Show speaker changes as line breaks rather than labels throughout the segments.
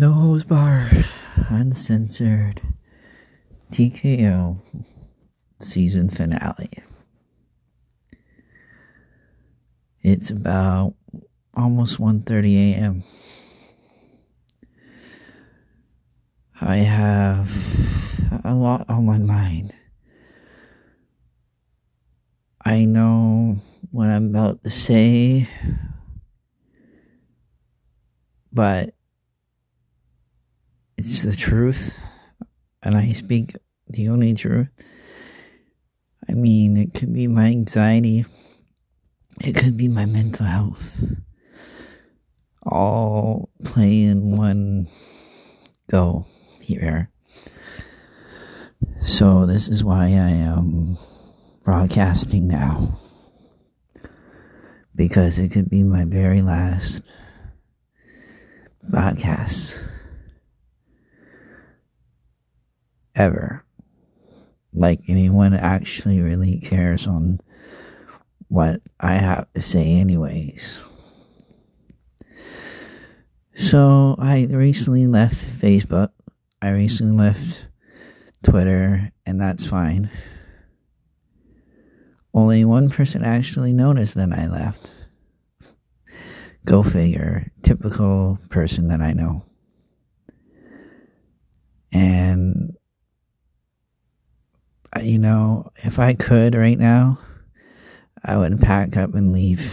No Holds Barred, uncensored. TKO season finale. It's about almost 1:30 a.m. I have a lot on my mind. I know what I'm about to say, but it's the truth, and I speak the only truth. I mean, it could be my anxiety, it could be my mental health, all play in one go here. So, this is why I am broadcasting now. Because it could be my very last podcast ever. Like anyone actually really cares on what I have to say, anyways. So, I recently left Facebook. I recently left Twitter, and that's fine. Only one person actually noticed that I left. Go figure. Typical person that I know. And, you know, if I could right now, I would pack up and leave.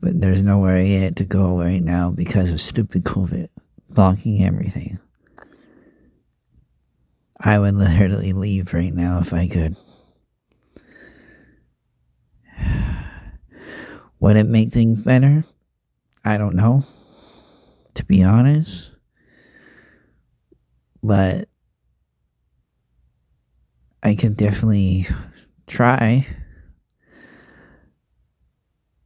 But there's nowhere yet to go right now because of stupid COVID blocking everything. I would literally leave right now if I could. Would it make things better? I don't know, to be honest. But I could definitely try.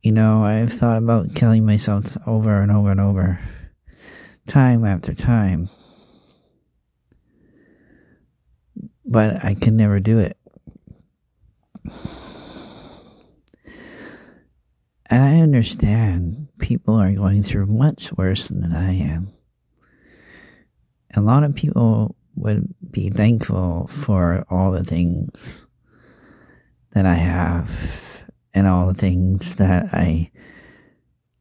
You know, I've thought about killing myself over and over and over, time after time. But I can never do it. And I understand people are going through much worse than I am. A lot of people would be thankful for all the things that I have and all the things that I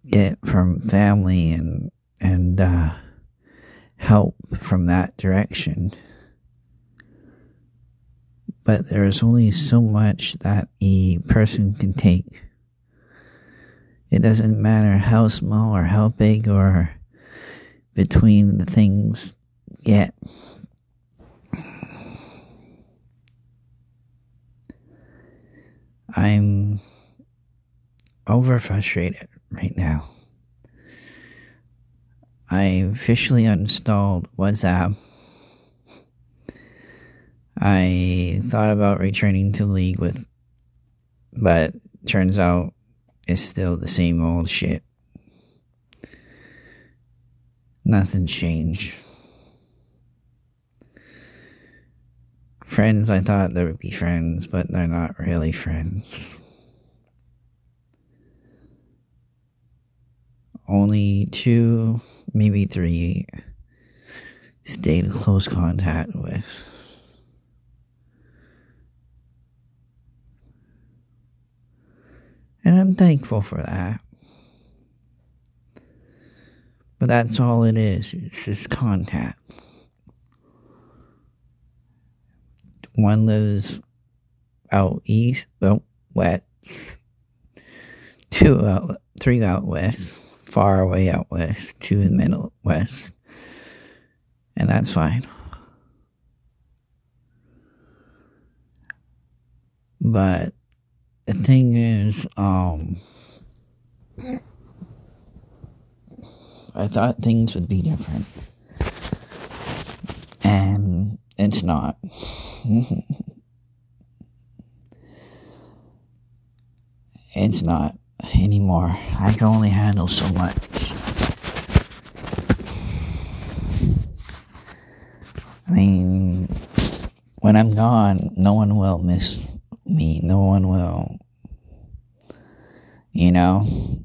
get from family and and uh, help from that direction. But there is only so much that a person can take it doesn't matter how small or how big or between the things yet. I'm over frustrated right now. I officially uninstalled WhatsApp. I thought about returning to League with, but turns out it's still the same old shit. Nothing changed. Friends, I thought there would be friends, but they're not really friends. Only two, maybe three, stayed in close contact with. And I'm thankful for that. But that's all it is. It's just contact. One lives out east, well, west. Two out, three out west. Far away out west. Two in the middle west. And that's fine. But the thing is, um, I thought things would be different. And it's not. it's not anymore. I can only handle so much. I mean, when I'm gone, no one will miss me. No one will. You know?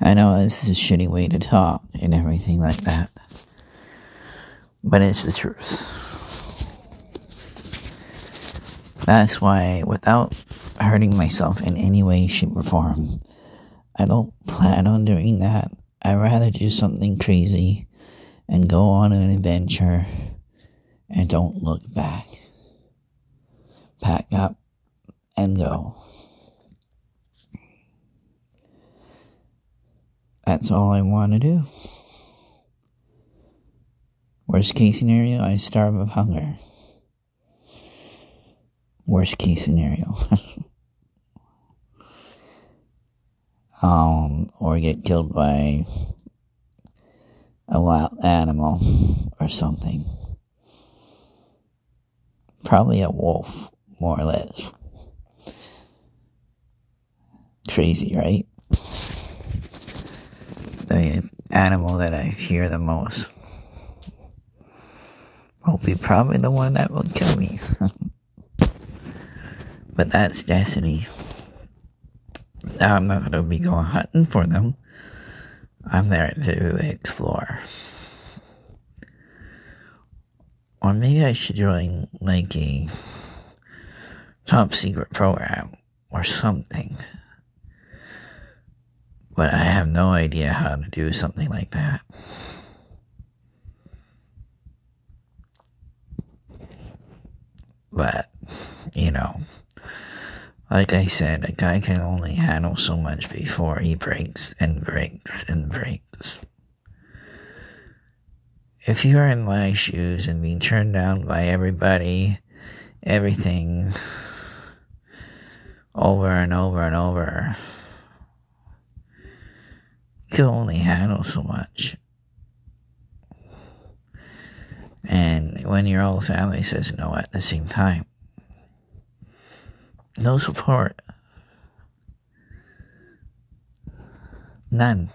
I know this is a shitty way to talk and everything like that, but it's the truth. That's why, without hurting myself in any way, shape, or form, I don't plan on doing that. I'd rather do something crazy and go on an adventure and don't look back. Pack up and go. That's all I want to do. Worst case scenario, I starve of hunger. Worst case scenario. um, or get killed by a wild animal or something. Probably a wolf, more or less. Crazy, right? The animal that I fear the most will be probably the one that will kill me. but that's destiny. Now I'm not going to be going hunting for them. I'm there to explore. Or maybe I should join like a top secret program or something. But I have no idea how to do something like that. But, you know, like I said, a guy can only handle so much before he breaks and breaks and breaks. If you're in my shoes and being turned down by everybody, everything, over and over and over, you can only handle so much. And when your whole family says no at the same time, no support. None.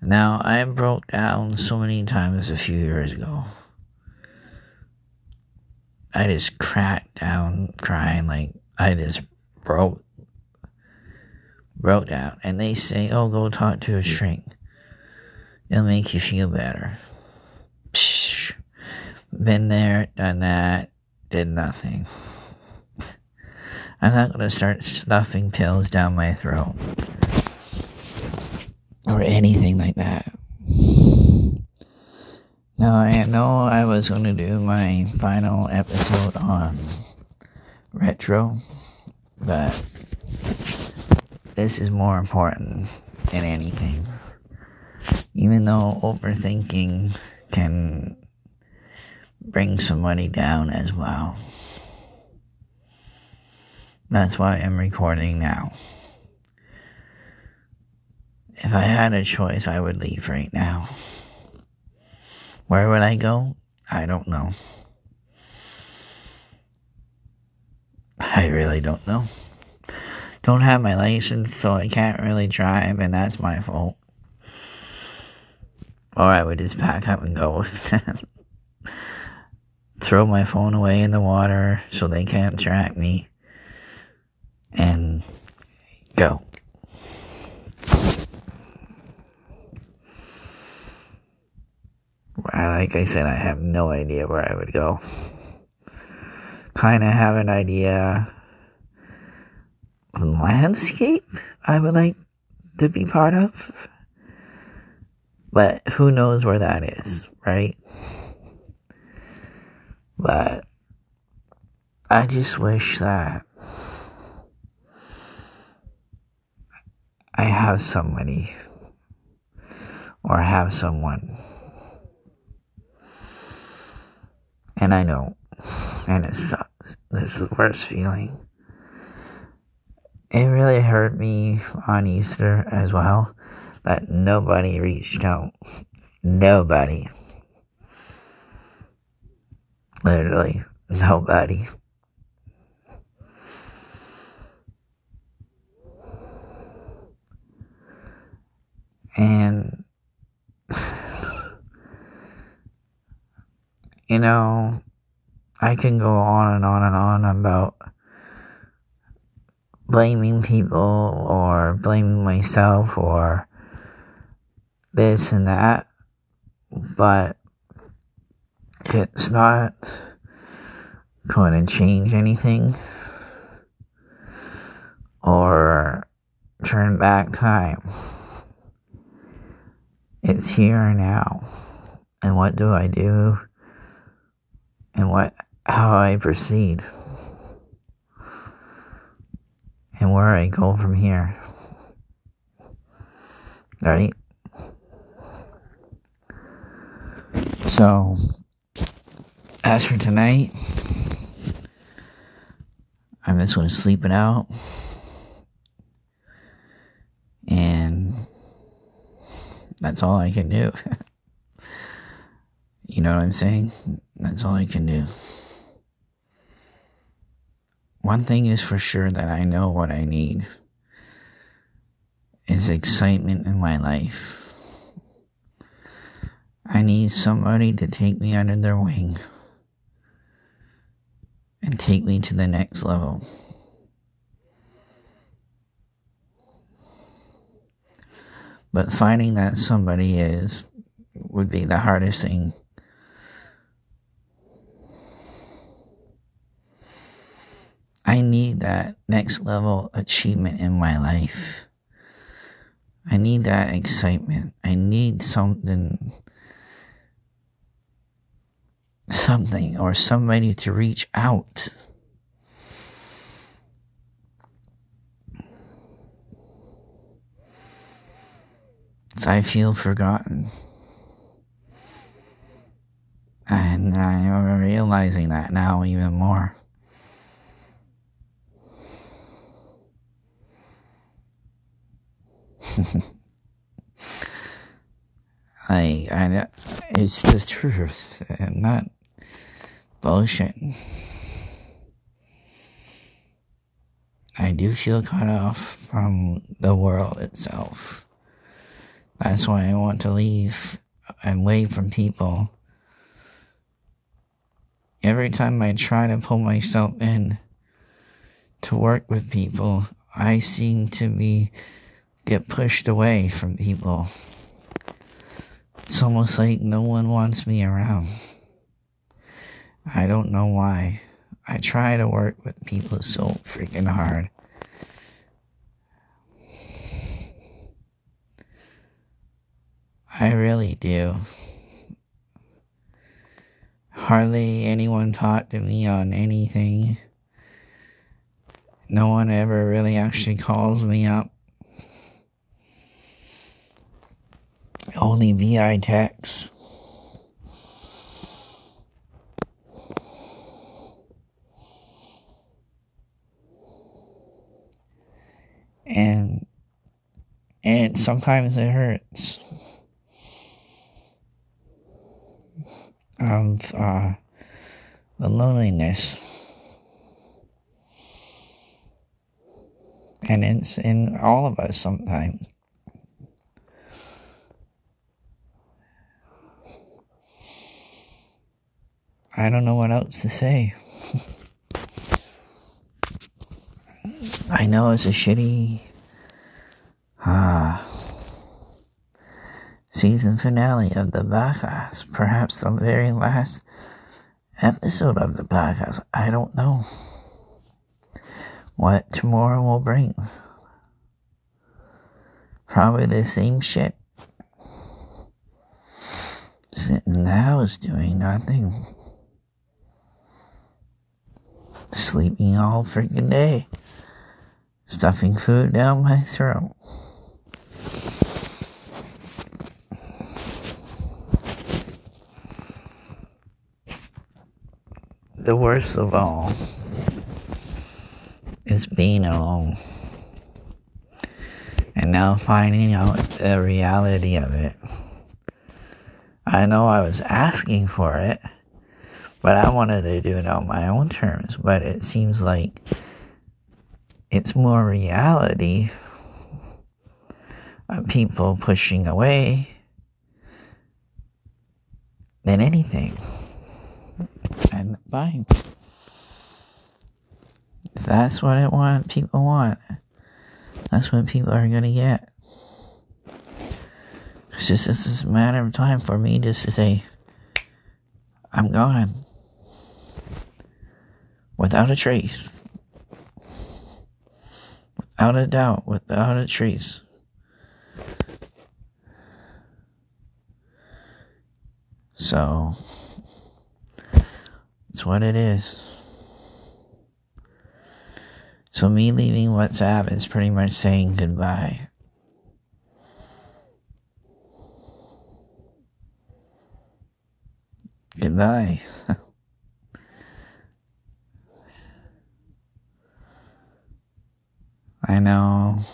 Now, I broke down so many times a few years ago. I just cracked down crying like I just broke broke down. And they say, Oh, go talk to a shrink. It'll make you feel better. Psh. Been there, done that, did nothing. I'm not to start stuffing pills down my throat. Or anything like that. Now, I know I was going to do my final episode on retro, but this is more important than anything. Even though overthinking can bring somebody down as well. That's why I'm recording now. If I had a choice, I would leave right now. Where would I go? I don't know. I really don't know. Don't have my license, so I can't really drive, and that's my fault. Or I would just pack up and go throw my phone away in the water so they can't track me, and go. Like I said, I have no idea where I would go. Kind of have an idea landscape I would like to be part of. But who knows where that is, right? But I just wish that I have somebody or have someone. And I know, and it sucks. This is the worst feeling. It really hurt me on Easter as well that nobody reached out. Nobody. Literally nobody. And, you know, I can go on and on and on about blaming people or blaming myself or this and that, but it's not going to change anything or turn back time. It's here and now. And what do I do? And what how I proceed? And where I go from here. Right? So as for tonight, I'm just going to sleep it out. And that's all I can do. you know what I'm saying? That's all I can do. One thing is for sure that I know what I need is excitement in my life. I need somebody to take me under their wing and take me to the next level. But finding that somebody is would be the hardest thing. I need that next level achievement in my life. I need that excitement. I need something something or somebody to reach out. I feel forgotten. And I'm realizing that now even more. I, I, it's the truth, and not bullshit. I do feel cut off from the world itself. That's why I want to leave and away from people. Every time I try to pull myself in to work with people, I seem to be get pushed away from people. It's almost like no one wants me around. I don't know why. I try to work with people so freaking hard. I really do. Hardly anyone talked to me on anything. No one ever really actually calls me up. Only VI texts. and and sometimes it hurts. Of uh, the loneliness. And it's in all of us sometimes I don't know what else to say. I know it's a shitty ah season finale of the podcast, perhaps the very last episode of the podcast. I don't know what tomorrow will bring. Probably the same shit. Sitting in the house doing nothing. Sleeping all freaking day stuffing food down my throat. The worst of all is being alone. And now finding out the reality of it. I know I was asking for it, but I wanted to do it on my own terms. But it seems like it's more reality of people pushing away than anything. And fine. that's what it want people want, that's what people are gonna get. It's just it's just a matter of time for me just to say, I'm gone. Without a trace. Without a doubt, without a trace. So, it's what it is. So, me leaving WhatsApp is pretty much saying goodbye. Goodbye. I know.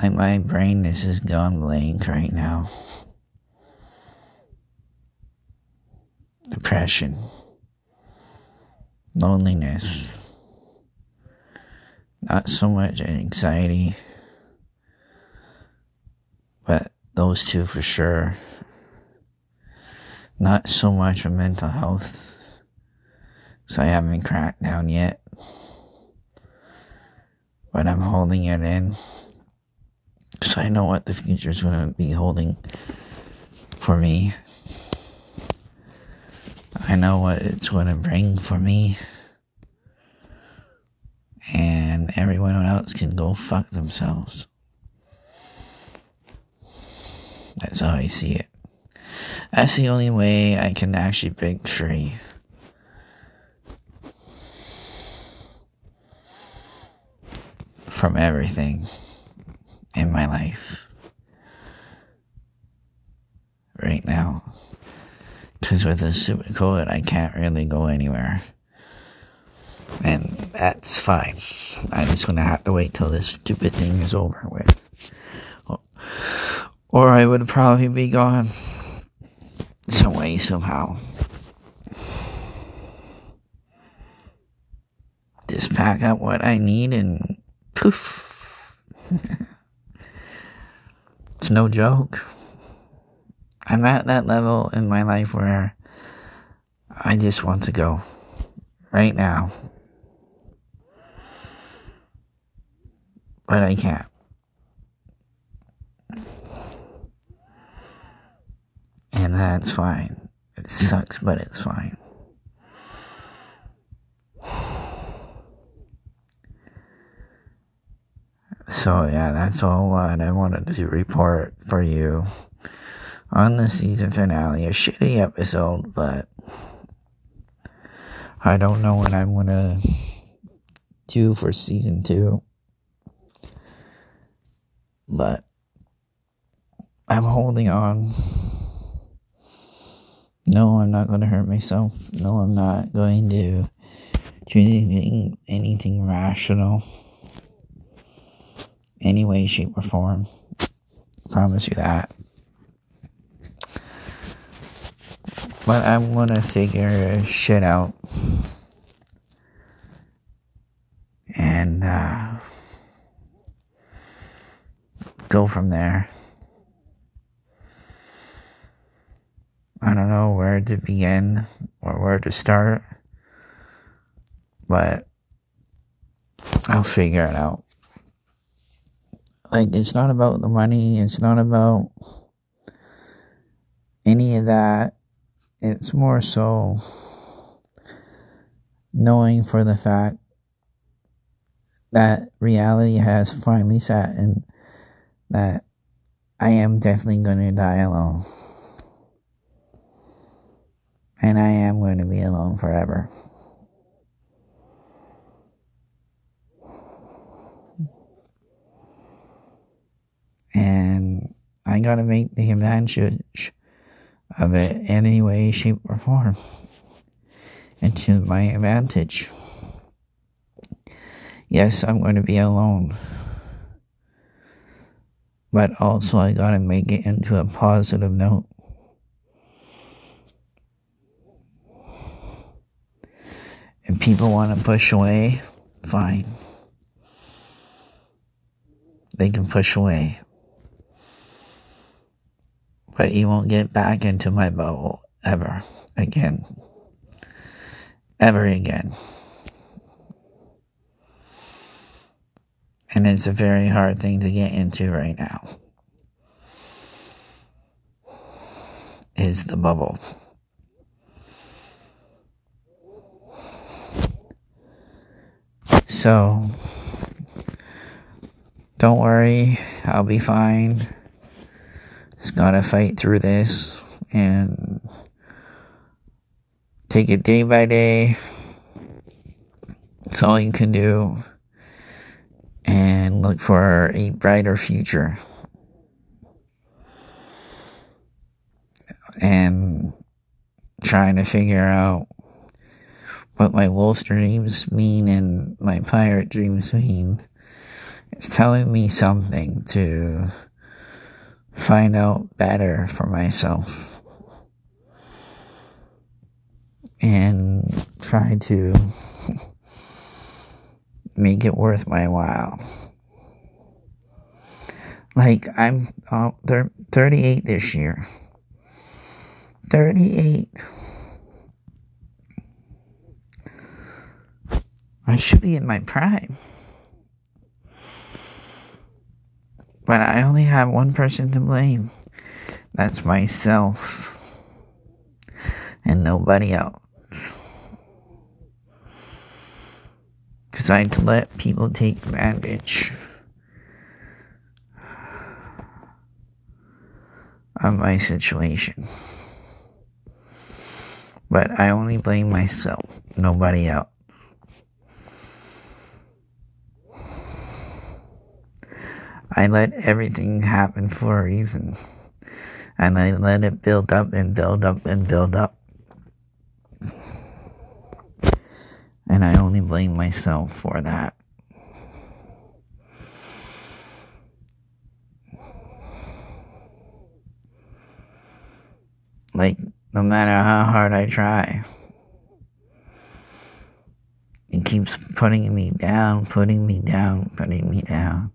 Like my brain is just gone blank right now. Depression. Loneliness. Not so much anxiety. But those two for sure. Not so much a mental health. So I haven't cracked down yet. But I'm holding it in. So I know what the future's gonna be holding for me. I know what it's gonna bring for me. And everyone else can go fuck themselves. That's how I see it. That's the only way I can actually break From everything in my life right now. Because with the stupid COVID, I can't really go anywhere. And that's fine. I'm just gonna have to wait till this stupid thing is over with. Or I would probably be gone some way, somehow. Just pack up what I need and poof. it's no joke. I'm at that level in my life where I just want to go right now. But I can't. And that's fine. It sucks, but it's fine. So, yeah, that's all what I wanted to report for you on the season finale. A shitty episode, but I don't know what I'm gonna do for season two. But I'm holding on. No, I'm not to hurt myself. No, I'm not going to do anything, anything rational. Any way, shape, or form. Promise you that. But I want to figure shit out. And, uh, go from there. I don't know where to begin or where to start, but I'll figure it out. Like, it's not about the money, it's not about any of that. It's more so knowing for the fact that reality has finally set and that I am definitely going to die alone. And I am going to be alone forever. And I gotta make the advantage of it in any way, shape, or form. And to my advantage. Yes, I'm going to be alone. But also, I gotta make it into a positive note. If people want to push away, fine. They can push away but you won't get back into my bubble ever again. Ever again. And it's a very hard thing to get into right now. Is the bubble. So, don't worry, I'll be fine. Just gotta fight through this and take it day by day. It's all you can do. And look for a brighter future. And trying to figure out what my wolf dreams mean and my pirate dreams mean. It's telling me something to find out better for myself and try to make it worth my while. Like, I'm uh, 38 this year. 38. I should be in my prime. But I only have one person to blame. That's myself. And nobody else. Because I let people take advantage of my situation. But I only blame myself, nobody else. I let everything happen for a reason. And I let it build up and build up and build up. And I only blame myself for that. Like, no matter how hard I try, it keeps putting me down, putting me down, putting me down.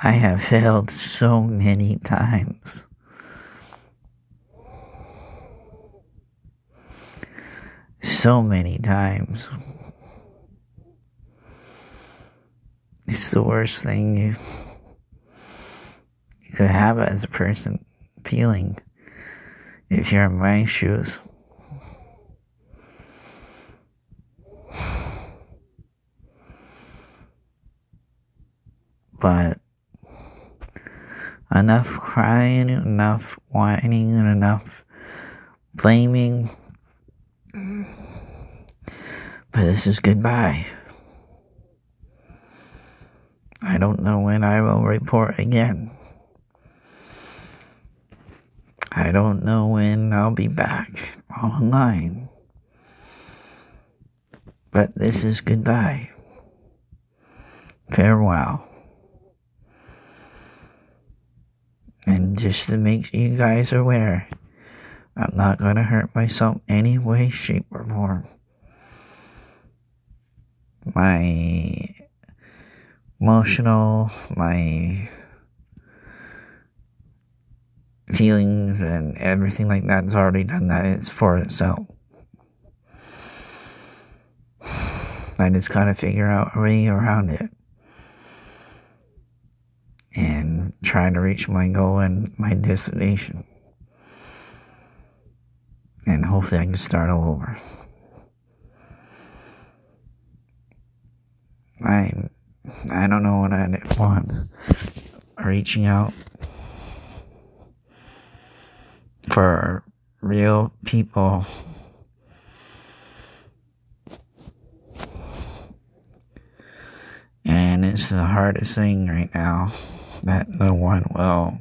I have failed so many times. So many times. It's the worst thing you, you could have as a person feeling if you're in my shoes. But enough crying, enough whining, and enough blaming. But this is goodbye. I don't know when I will report again. I don't know when I'll be back online. But this is goodbye. Farewell. And just to make you guys aware, I'm not going to hurt myself any way, shape, or form. My emotional, my feelings, and everything like that has already done that. It's for itself. I just gotta figure out a way around it and trying to reach my goal and my destination. And hopefully I can start all over. I I don't know what I want. Reaching out for real people and it's the hardest thing right now that no one will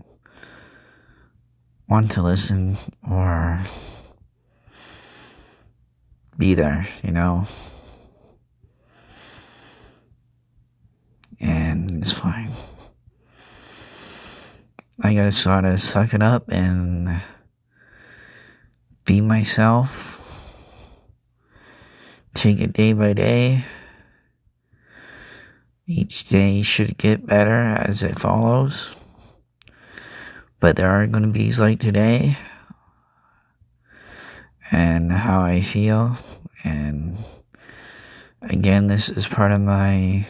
want to listen or be there, you know? And it's fine. I gotta sort of suck it up and be myself. Take it day by day. Each day should get better as it follows. But there are going to be like today and how I feel and Again, this is part of my,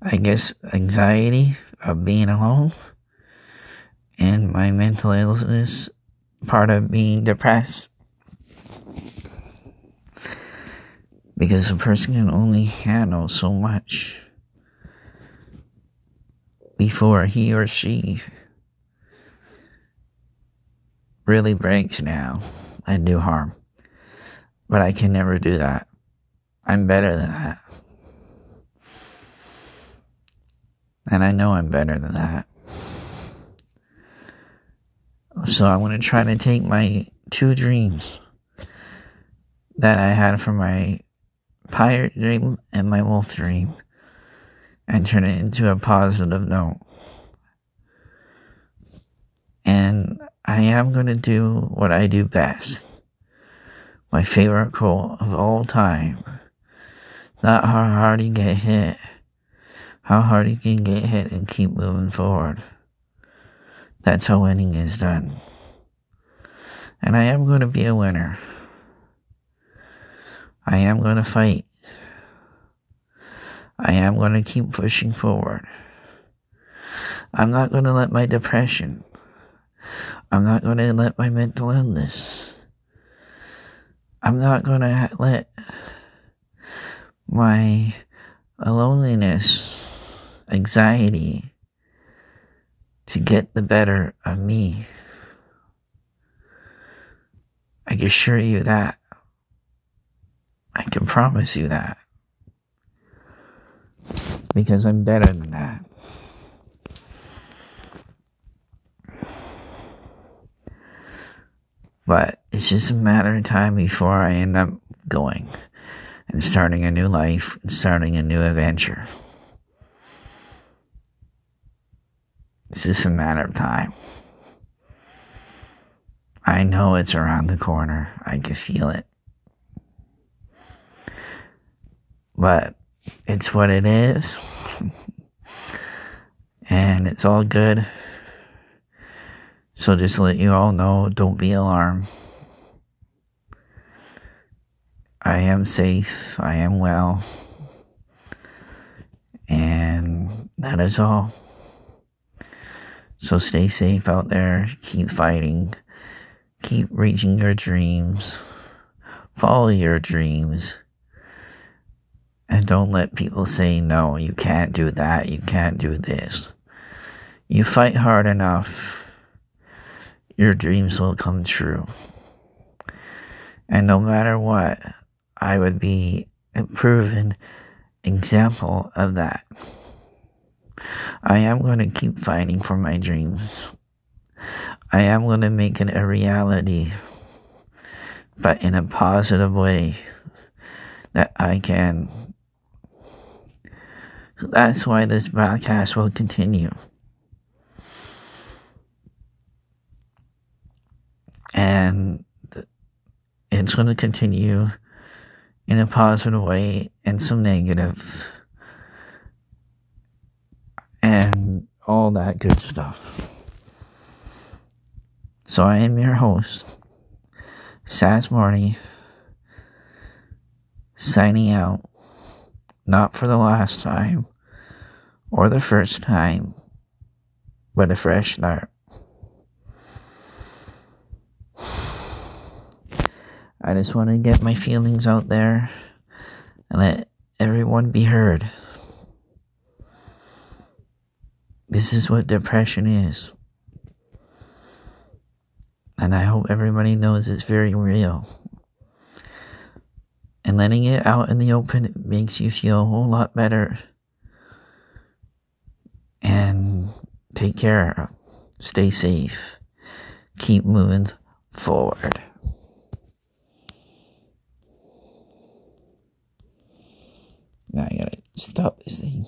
I guess, anxiety of being alone and my mental illness, part of being depressed. Because a person can only handle so much before he or she really breaks down and do harm. But I can never do that. I'm better than that. And I know I'm better than that. So I want to try to take my two dreams that I had for my pirate dream and my wolf dream and turn it into a positive note. And I am going to do what I do best. My favorite quote of all time. Not how hard you get hit, how hard you can get hit and keep moving forward. That's how winning is done. And I am going to be a winner. I am going to fight. I am going to keep pushing forward. I'm not going to let my depression, I'm not going to let my mental illness, I'm not going to let my loneliness, anxiety, to get the better of me. I can assure you that. I can promise you that. Because I'm better than that. But it's just a matter of time before I end up going and starting a new life and starting a new adventure. It's just a matter of time. I know it's around the corner. I can feel it. But it's what it is. and it's all good. So just let you all know, don't be alarmed. I am safe. I am well. And that is all. So stay safe out there. Keep fighting. Keep reaching your dreams. Follow your dreams. And don't let people say, no, you can't do that. You can't do this. You fight hard enough. Your dreams will come true. And no matter what, I would be a proven example of that. I am going to keep fighting for my dreams. I am going to make it a reality, but in a positive way that I can. That's why this broadcast will continue. And it's going to continue in a positive way and some negative and all that good stuff. So I am your host, Saz Marty, signing out, not for the last time or the first time, but a fresh start. I just want to get my feelings out there and let everyone be heard. This is what depression is. And I hope everybody knows it's very real. And letting it out in the open makes you feel a whole lot better. And take care. Stay safe. Keep moving forward. Now I gotta stop this thing.